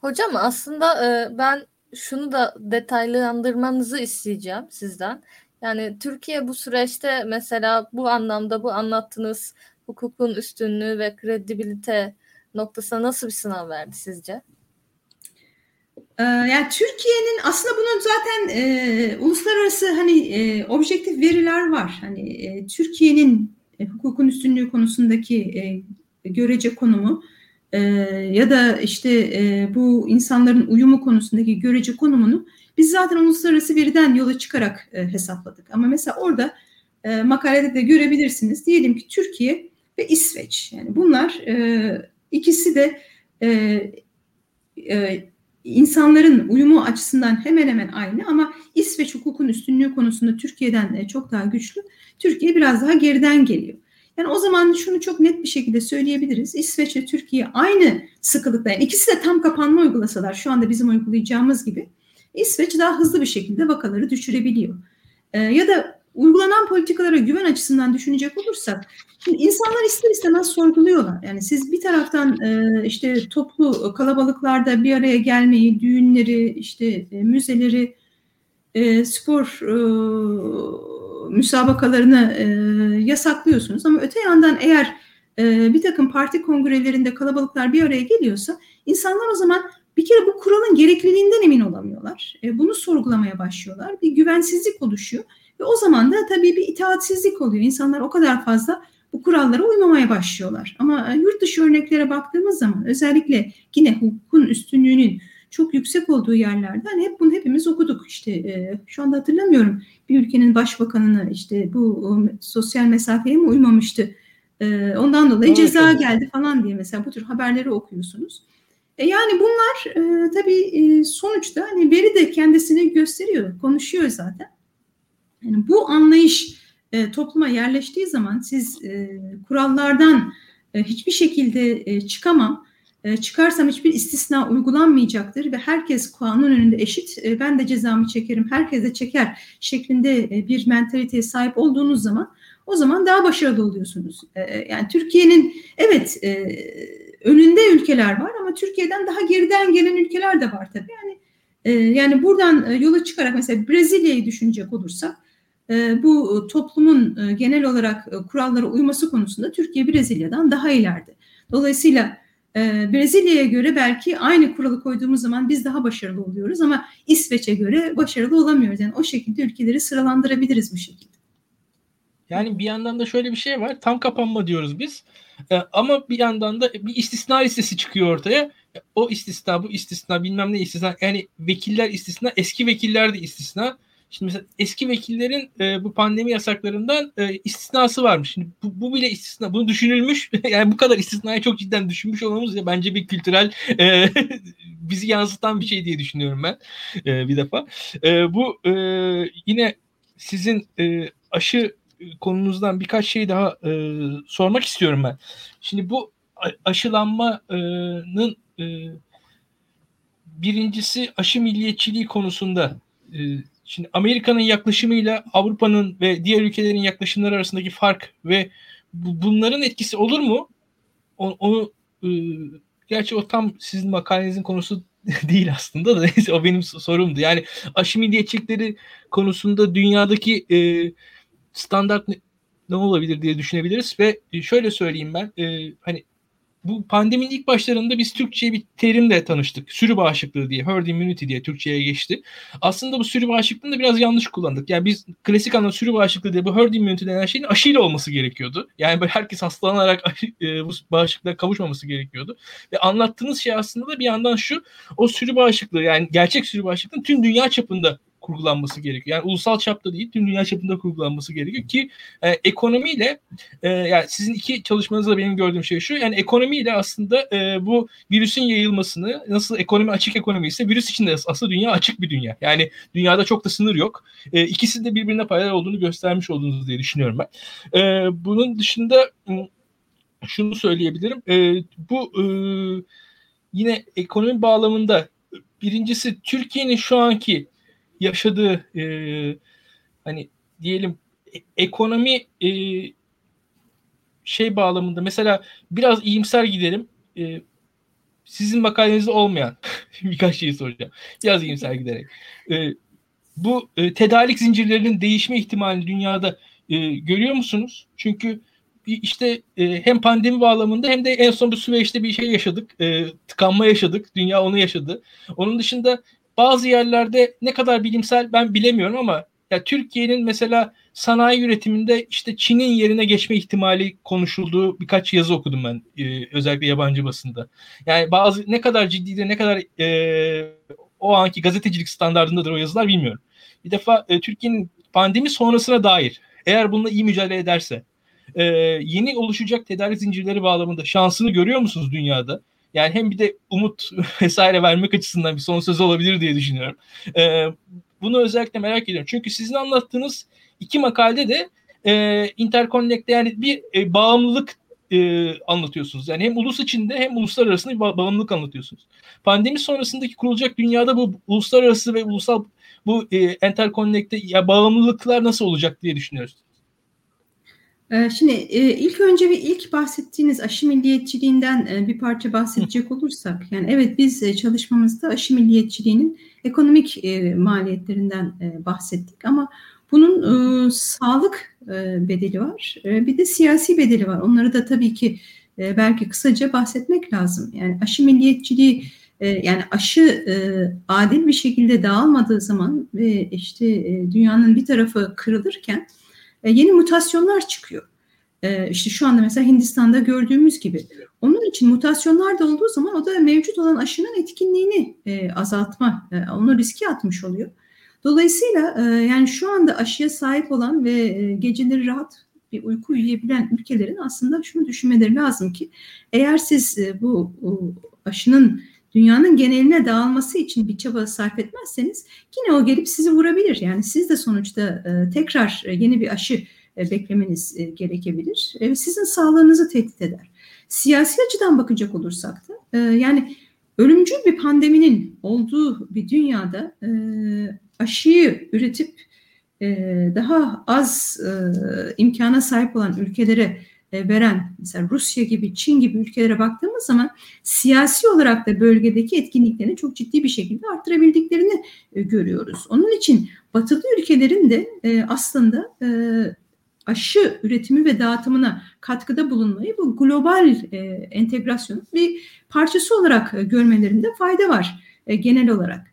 Hocam aslında e, ben şunu da detaylandırmanızı isteyeceğim sizden. Yani Türkiye bu süreçte mesela bu anlamda bu anlattığınız hukukun üstünlüğü ve kredibilite noktasına nasıl bir sınav verdi sizce? Ee, yani Türkiye'nin aslında bunun zaten e, uluslararası hani e, objektif veriler var. Hani e, Türkiye'nin e, hukukun üstünlüğü konusundaki e, görece konumu e, ya da işte e, bu insanların uyumu konusundaki görece konumunu biz zaten uluslararası veriden yola çıkarak e, hesapladık. Ama mesela orada e, makalede de görebilirsiniz. Diyelim ki Türkiye ve İsveç. Yani bunlar e, ikisi de e, e, insanların uyumu açısından hemen hemen aynı ama İsveç hukukun üstünlüğü konusunda Türkiye'den e, çok daha güçlü. Türkiye biraz daha geriden geliyor. Yani o zaman şunu çok net bir şekilde söyleyebiliriz. İsveç ve Türkiye aynı sıkılıkta. Yani ikisi de tam kapanma uygulasalar şu anda bizim uygulayacağımız gibi İsveç daha hızlı bir şekilde vakaları düşürebiliyor. Ee, ya da uygulanan politikalara güven açısından düşünecek olursak şimdi insanlar ister istemez sorguluyorlar. Yani siz bir taraftan e, işte toplu kalabalıklarda bir araya gelmeyi, düğünleri, işte e, müzeleri, e, spor müsabakalarını yasaklıyorsunuz. Ama öte yandan eğer bir takım parti kongrelerinde kalabalıklar bir araya geliyorsa insanlar o zaman bir kere bu kuralın gerekliliğinden emin olamıyorlar. Bunu sorgulamaya başlıyorlar. Bir güvensizlik oluşuyor. Ve o zaman da tabii bir itaatsizlik oluyor. İnsanlar o kadar fazla bu kurallara uymamaya başlıyorlar. Ama e, yurt dışı örneklere baktığımız zaman özellikle yine hukukun üstünlüğünün çok yüksek olduğu yerlerde hani hep bunu hepimiz okuduk işte e, şu anda hatırlamıyorum bir ülkenin başbakanına işte bu o, sosyal mesafeye mi uymamıştı e, ondan dolayı evet, ceza geldi falan diye mesela bu tür haberleri okuyorsunuz. E, yani bunlar e, tabii e, sonuçta hani veri de kendisini gösteriyor konuşuyor zaten. Yani bu anlayış e, topluma yerleştiği zaman siz e, kurallardan e, hiçbir şekilde e, çıkamam e, çıkarsam hiçbir istisna uygulanmayacaktır ve herkes kanun önünde eşit. E, ben de cezamı çekerim, herkes de çeker şeklinde e, bir mentaliteye sahip olduğunuz zaman o zaman daha başarılı oluyorsunuz. Yani Türkiye'nin evet önünde ülkeler var ama Türkiye'den daha geriden gelen ülkeler de var tabii. Yani yani buradan yola çıkarak mesela Brezilya'yı düşünecek olursak bu toplumun genel olarak kurallara uyması konusunda Türkiye Brezilya'dan daha ileride. Dolayısıyla ee, Brezilya'ya göre belki aynı kuralı koyduğumuz zaman biz daha başarılı oluyoruz ama İsveç'e göre başarılı olamıyoruz. Yani o şekilde ülkeleri sıralandırabiliriz bu şekilde. Yani bir yandan da şöyle bir şey var. Tam kapanma diyoruz biz. Ee, ama bir yandan da bir istisna listesi çıkıyor ortaya. O istisna, bu istisna, bilmem ne istisna. Yani vekiller istisna, eski vekiller de istisna. Şimdi mesela eski vekillerin e, bu pandemi yasaklarından e, istisnası varmış. Şimdi bu, bu bile istisna. Bunu düşünülmüş. yani bu kadar istisnayı çok cidden düşünmüş olmamız ya bence bir kültürel e, bizi yansıtan bir şey diye düşünüyorum ben e, bir defa. E, bu e, yine sizin e, aşı konunuzdan birkaç şey daha e, sormak istiyorum ben. Şimdi bu aşılanmanın e, birincisi aşı milliyetçiliği konusunda e, Şimdi Amerika'nın yaklaşımıyla Avrupa'nın ve diğer ülkelerin yaklaşımları arasındaki fark ve bu, bunların etkisi olur mu? Onu, onu e, gerçi o tam sizin makalenizin konusu değil aslında da neyse o benim sorumdu. Yani aşı milliyetçilikleri konusunda dünyadaki e, standart ne, ne olabilir diye düşünebiliriz ve şöyle söyleyeyim ben e, hani bu pandeminin ilk başlarında biz Türkçe'ye bir terimle tanıştık. Sürü bağışıklığı diye, herd immunity diye Türkçe'ye geçti. Aslında bu sürü bağışıklığını da biraz yanlış kullandık. Yani biz klasik anlamda sürü bağışıklığı diye bu herd immunity denen şeyin aşıyla olması gerekiyordu. Yani böyle herkes hastalanarak e, bu bağışıklığa kavuşmaması gerekiyordu. Ve anlattığınız şey aslında da bir yandan şu, o sürü bağışıklığı yani gerçek sürü bağışıklığının tüm dünya çapında kurgulanması gerekiyor. Yani ulusal çapta değil, tüm dünya çapında kurgulanması gerekiyor ki e, ekonomiyle e, yani sizin iki çalışmanızda benim gördüğüm şey şu. Yani ekonomiyle aslında e, bu virüsün yayılmasını nasıl ekonomi açık ekonomi ise virüs için de aslında dünya açık bir dünya. Yani dünyada çok da sınır yok. E, ikisi de birbirine paralel olduğunu göstermiş olduğunuz diye düşünüyorum ben. E, bunun dışında şunu söyleyebilirim. E, bu e, yine ekonomi bağlamında birincisi Türkiye'nin şu anki yaşadığı e, hani diyelim e, ekonomi e, şey bağlamında mesela biraz iyimser gidelim. E, sizin makalenizde olmayan birkaç şey soracağım. Biraz iyimser giderek. E, bu e, tedarik zincirlerinin değişme ihtimalini dünyada e, görüyor musunuz? Çünkü işte e, hem pandemi bağlamında hem de en son bu süreçte bir şey yaşadık. E, tıkanma yaşadık. Dünya onu yaşadı. Onun dışında bazı yerlerde ne kadar bilimsel ben bilemiyorum ama ya Türkiye'nin mesela sanayi üretiminde işte Çin'in yerine geçme ihtimali konuşulduğu birkaç yazı okudum ben e, özellikle yabancı basında. Yani bazı ne kadar ciddi ne kadar e, o anki gazetecilik standartındadır o yazılar bilmiyorum. Bir defa e, Türkiye'nin pandemi sonrasına dair eğer bununla iyi mücadele ederse e, yeni oluşacak tedarik zincirleri bağlamında şansını görüyor musunuz dünyada? Yani hem bir de umut vesaire vermek açısından bir son söz olabilir diye düşünüyorum. E, bunu özellikle merak ediyorum. Çünkü sizin anlattığınız iki makalede de e, interconnect'te yani bir e, bağımlılık e, anlatıyorsunuz. Yani hem ulus içinde hem uluslar arasında bir ba- bağımlılık anlatıyorsunuz. Pandemi sonrasındaki kurulacak dünyada bu uluslararası ve ulusal bu e, interconnect'te ya bağımlılıklar nasıl olacak diye düşünüyoruz. Ee, şimdi e, ilk önce bir ilk bahsettiğiniz aşı milliyetçiliğinden e, bir parça bahsedecek olursak, yani evet biz e, çalışmamızda aşı milliyetçiliğinin ekonomik maliyetlerinden bahsettik ama bunun sağlık bedeli var, bir de siyasi bedeli var. Onları da tabii ki belki kısaca bahsetmek lazım. Yani aşı milliyetçiliği yani aşı adil bir şekilde dağılmadığı zaman ve işte dünyanın bir tarafı kırılırken e, yeni mutasyonlar çıkıyor. E, işte şu anda mesela Hindistan'da gördüğümüz gibi. Onun için mutasyonlar da olduğu zaman o da mevcut olan aşının etkinliğini e, azaltma, e, onu riske atmış oluyor. Dolayısıyla e, yani şu anda aşıya sahip olan ve e, geceleri rahat bir uyku uyuyabilen ülkelerin aslında şunu düşünmeleri lazım ki eğer siz e, bu aşının dünyanın geneline dağılması için bir çaba sarf etmezseniz yine o gelip sizi vurabilir. Yani siz de sonuçta e, tekrar e, yeni bir aşı e, beklemeniz gerekebilir. Sizin sağlığınızı tehdit eder. Siyasi açıdan bakacak olursak da yani ölümcül bir pandeminin olduğu bir dünyada aşıyı üretip daha az imkana sahip olan ülkelere veren mesela Rusya gibi Çin gibi ülkelere baktığımız zaman siyasi olarak da bölgedeki etkinliklerini çok ciddi bir şekilde arttırabildiklerini e, görüyoruz. Onun için batılı ülkelerin de e, aslında aşı üretimi ve dağıtımına katkıda bulunmayı bu global entegrasyonun bir parçası olarak görmelerinde fayda var genel olarak.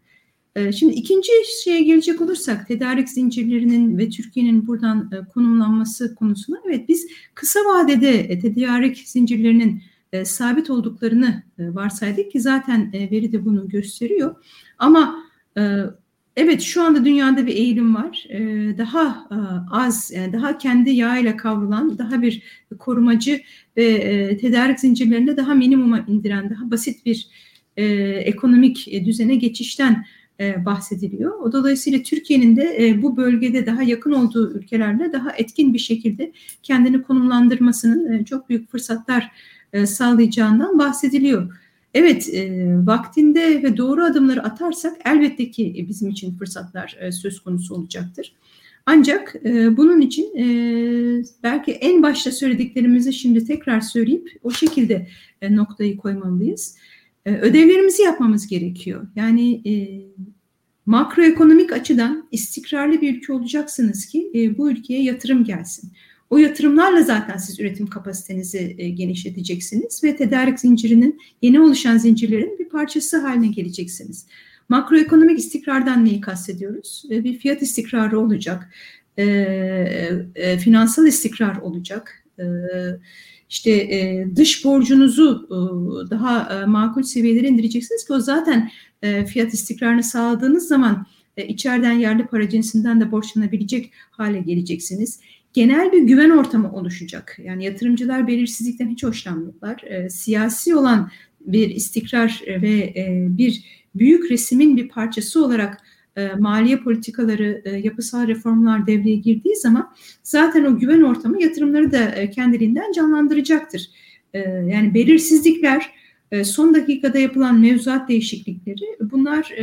Ee, şimdi ikinci şeye gelecek olursak tedarik zincirlerinin ve Türkiye'nin buradan e, konumlanması konusuna evet biz kısa vadede e, tedarik zincirlerinin e, sabit olduklarını varsaydık ki zaten veri de bunu gösteriyor. Ama evet şu anda dünyada bir eğilim var. Daha az, daha kendi yağıyla kavrulan, daha bir korumacı ve tedarik zincirlerinde daha minimuma indiren, daha basit bir ekonomik düzene geçişten bahsediliyor. O dolayısıyla Türkiye'nin de e, bu bölgede daha yakın olduğu ülkelerle daha etkin bir şekilde kendini konumlandırmasının e, çok büyük fırsatlar sağlayacağından bahsediliyor. Evet, vaktinde ve doğru adımları atarsak elbette ki bizim için fırsatlar söz konusu olacaktır. Ancak bunun için belki en başta söylediklerimizi şimdi tekrar söyleyip o şekilde noktayı koymalıyız. Ee, ödevlerimizi yapmamız gerekiyor. Yani e, makroekonomik açıdan istikrarlı bir ülke olacaksınız ki e, bu ülkeye yatırım gelsin. O yatırımlarla zaten siz üretim kapasitenizi e, genişleteceksiniz ve tedarik zincirinin yeni oluşan zincirlerin bir parçası haline geleceksiniz. Makroekonomik istikrardan neyi kastediyoruz? E, bir fiyat istikrarı olacak, e, e, finansal istikrar olacak, e, işte e, dış borcunuzu e, daha e, makul seviyelere indireceksiniz ki o zaten e, fiyat istikrarını sağladığınız zaman e, içeriden yerli para cinsinden de borçlanabilecek hale geleceksiniz. Genel bir güven ortamı oluşacak. Yani yatırımcılar belirsizlikten hiç hoşlanmıyorlar. E, siyasi olan bir istikrar ve e, bir büyük resimin bir parçası olarak e, maliye politikaları, e, yapısal reformlar devreye girdiği zaman zaten o güven ortamı yatırımları da e, kendiliğinden canlandıracaktır. E, yani belirsizlikler, son dakikada yapılan mevzuat değişiklikleri bunlar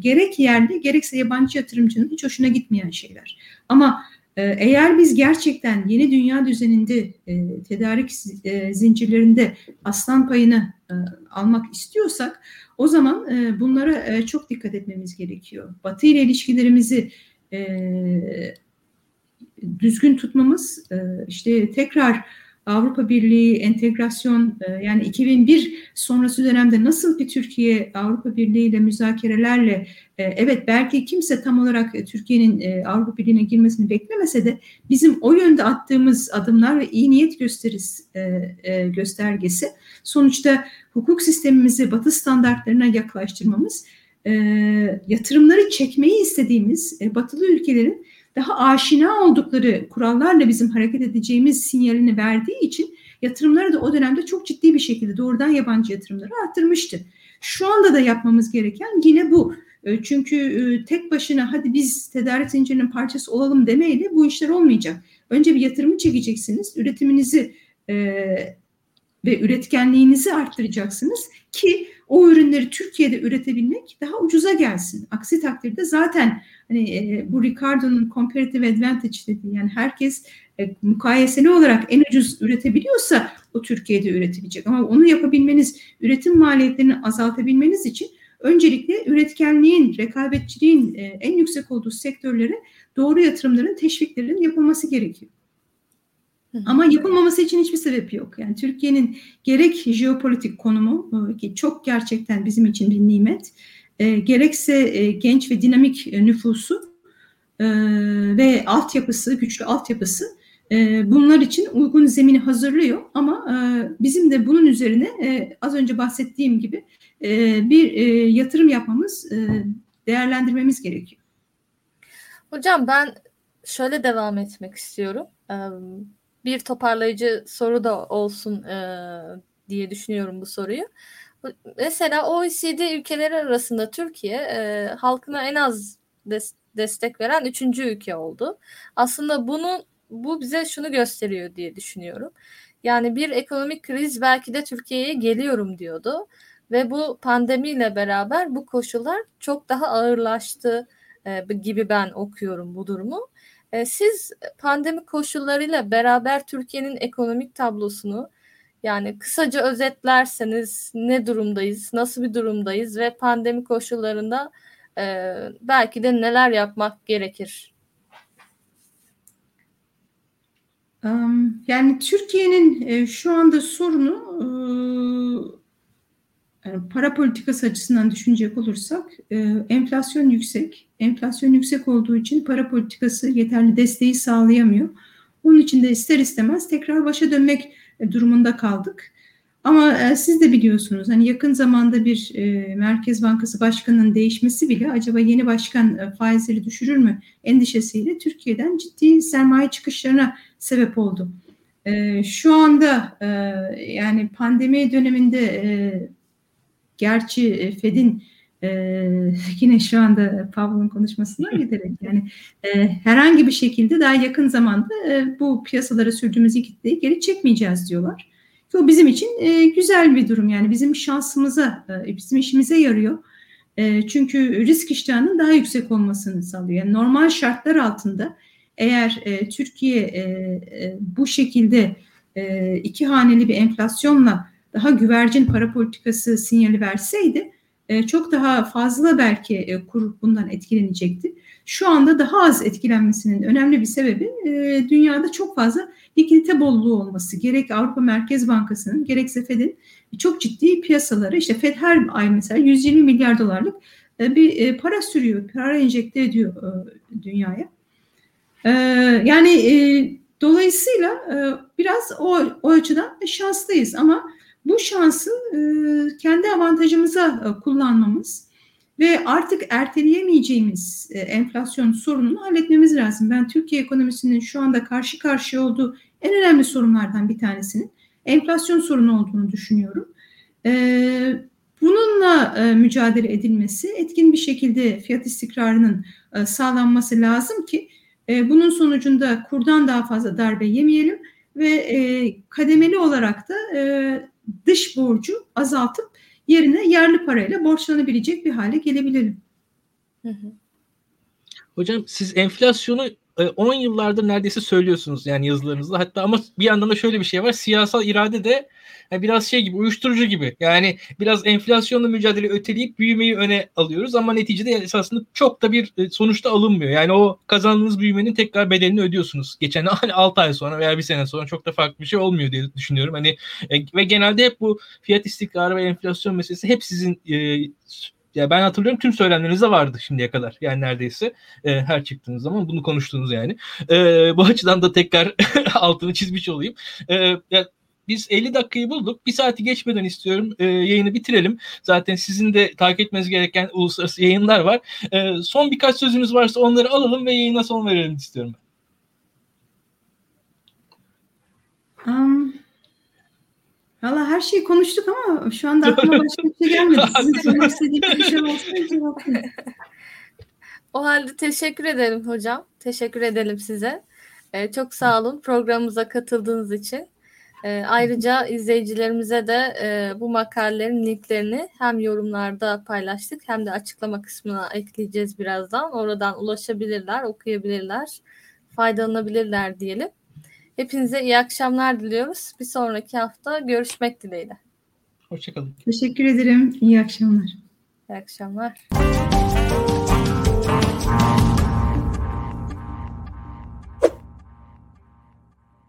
gerek yerli gerekse yabancı yatırımcının hiç hoşuna gitmeyen şeyler. Ama eğer biz gerçekten yeni dünya düzeninde tedarik zincirlerinde aslan payını almak istiyorsak o zaman e, bunlara e, çok dikkat etmemiz gerekiyor. Batı ile ilişkilerimizi e, düzgün tutmamız, e, işte tekrar Avrupa Birliği entegrasyon e, yani 2001 sonrası dönemde nasıl bir Türkiye Avrupa Birliği ile müzakerelerle e, evet belki kimse tam olarak e, Türkiye'nin Avrupa Birliği'ne girmesini beklemese de bizim o yönde attığımız adımlar ve iyi niyet gösteris göstergesi. Sonuçta hukuk sistemimizi batı standartlarına yaklaştırmamız yatırımları çekmeyi istediğimiz batılı ülkelerin daha aşina oldukları kurallarla bizim hareket edeceğimiz sinyalini verdiği için yatırımları da o dönemde çok ciddi bir şekilde doğrudan yabancı yatırımları arttırmıştı. Şu anda da yapmamız gereken yine bu. E, çünkü e, tek başına hadi biz tedarik zincirinin parçası olalım demeyle bu işler olmayacak. Önce bir yatırımı çekeceksiniz, üretiminizi e, ve üretkenliğinizi arttıracaksınız ki o ürünleri Türkiye'de üretebilmek daha ucuza gelsin. Aksi takdirde zaten hani e, bu Ricardo'nun comparative advantage dediği yani herkes e, mukayeseli olarak en ucuz üretebiliyorsa o Türkiye'de üretebilecek. Ama onu yapabilmeniz, üretim maliyetlerini azaltabilmeniz için öncelikle üretkenliğin, rekabetçiliğin e, en yüksek olduğu sektörlere doğru yatırımların, teşviklerin yapılması gerekiyor. Ama yapılmaması için hiçbir sebep yok. Yani Türkiye'nin gerek jeopolitik konumu e, ki çok gerçekten bizim için bir nimet, e, gerekse e, genç ve dinamik e, nüfusu e, ve altyapısı, güçlü altyapısı e, bunlar için uygun zemini hazırlıyor ama e, bizim de bunun üzerine e, az önce bahsettiğim gibi e, bir e, yatırım yapmamız, e, değerlendirmemiz gerekiyor. Hocam ben şöyle devam etmek istiyorum. E, bir toparlayıcı soru da olsun e, diye düşünüyorum bu soruyu. Mesela OECD ülkeleri arasında Türkiye e, halkına en az des- destek veren üçüncü ülke oldu. Aslında bunu bu bize şunu gösteriyor diye düşünüyorum. Yani bir ekonomik kriz belki de Türkiye'ye geliyorum diyordu ve bu pandemiyle beraber bu koşullar çok daha ağırlaştı e, gibi ben okuyorum bu durumu. E, siz pandemi koşullarıyla beraber Türkiye'nin ekonomik tablosunu yani kısaca özetlerseniz ne durumdayız, nasıl bir durumdayız ve pandemi koşullarında e, belki de neler yapmak gerekir? Yani Türkiye'nin e, şu anda sorunu e, para politikası açısından düşünecek olursak e, enflasyon yüksek. Enflasyon yüksek olduğu için para politikası yeterli desteği sağlayamıyor. Onun için de ister istemez tekrar başa dönmek durumunda kaldık. Ama e, siz de biliyorsunuz hani yakın zamanda bir e, Merkez Bankası Başkanı'nın değişmesi bile acaba yeni başkan e, faizleri düşürür mü endişesiyle Türkiye'den ciddi sermaye çıkışlarına sebep oldu. E, şu anda e, yani pandemi döneminde e, gerçi e, Fed'in e, yine şu anda Pavlov'un konuşmasına giderek yani e, herhangi bir şekilde daha yakın zamanda e, bu piyasalara sürdüğümüz kitleyi geri çekmeyeceğiz diyorlar. Bu bizim için e, güzel bir durum yani bizim şansımıza, e, bizim işimize yarıyor. E, çünkü risk iştahının daha yüksek olmasını sağlıyor. Yani normal şartlar altında eğer e, Türkiye e, e, bu şekilde e, iki haneli bir enflasyonla daha güvercin para politikası sinyali verseydi e, çok daha fazla belki e, kur bundan etkilenecekti. Şu anda daha az etkilenmesinin önemli bir sebebi e, dünyada çok fazla likidite bolluğu olması. Gerek Avrupa Merkez Bankası'nın gerekse Fed'in çok ciddi piyasaları işte Fed her ay mesela 120 milyar dolarlık bir para sürüyor, para enjekte ediyor dünyaya. Yani dolayısıyla biraz o, o açıdan şanslıyız ama bu şansı kendi avantajımıza kullanmamız ve artık erteleyemeyeceğimiz e, enflasyon sorununu halletmemiz lazım. Ben Türkiye ekonomisinin şu anda karşı karşıya olduğu en önemli sorunlardan bir tanesinin enflasyon sorunu olduğunu düşünüyorum. E, bununla e, mücadele edilmesi, etkin bir şekilde fiyat istikrarının e, sağlanması lazım ki e, bunun sonucunda kurdan daha fazla darbe yemeyelim ve e, kademeli olarak da e, dış borcu azaltıp yerine yerli parayla borçlanabilecek bir hale gelebilelim. Hocam siz enflasyonu 10 e, yıllardır neredeyse söylüyorsunuz yani yazılarınızda. Hatta ama bir yandan da şöyle bir şey var. Siyasal irade de yani biraz şey gibi uyuşturucu gibi. Yani biraz enflasyonla mücadele öteleyip büyümeyi öne alıyoruz ama neticede esasında çok da bir e, sonuçta alınmıyor. Yani o kazandığınız büyümenin tekrar bedelini ödüyorsunuz. Geçen hani 6 ay sonra veya bir sene sonra çok da farklı bir şey olmuyor diye düşünüyorum. Hani e, ve genelde hep bu fiyat istikrarı ve enflasyon meselesi hep sizin e, ya ben hatırlıyorum tüm söylemlerinizde vardı şimdiye kadar. Yani neredeyse e, her çıktığınız zaman bunu konuştunuz yani. E, bu açıdan da tekrar altını çizmiş olayım. E, ya, biz 50 dakikayı bulduk. Bir saati geçmeden istiyorum e, yayını bitirelim. Zaten sizin de takip etmeniz gereken uluslararası yayınlar var. E, son birkaç sözünüz varsa onları alalım ve yayına son verelim istiyorum. Um, Valla her şeyi konuştuk ama şu anda aklıma başka bir şey gelmedi. Sizin sormak istediğiniz bir şey varsa cevaplayın. O halde teşekkür ederim hocam. Teşekkür edelim size. Ee, çok sağ olun programımıza katıldığınız için. Ee, ayrıca izleyicilerimize de e, bu makalelerin linklerini hem yorumlarda paylaştık hem de açıklama kısmına ekleyeceğiz birazdan. Oradan ulaşabilirler, okuyabilirler, faydalanabilirler diyelim. Hepinize iyi akşamlar diliyoruz. Bir sonraki hafta görüşmek dileğiyle. Hoşçakalın. Teşekkür ederim. İyi akşamlar. İyi akşamlar.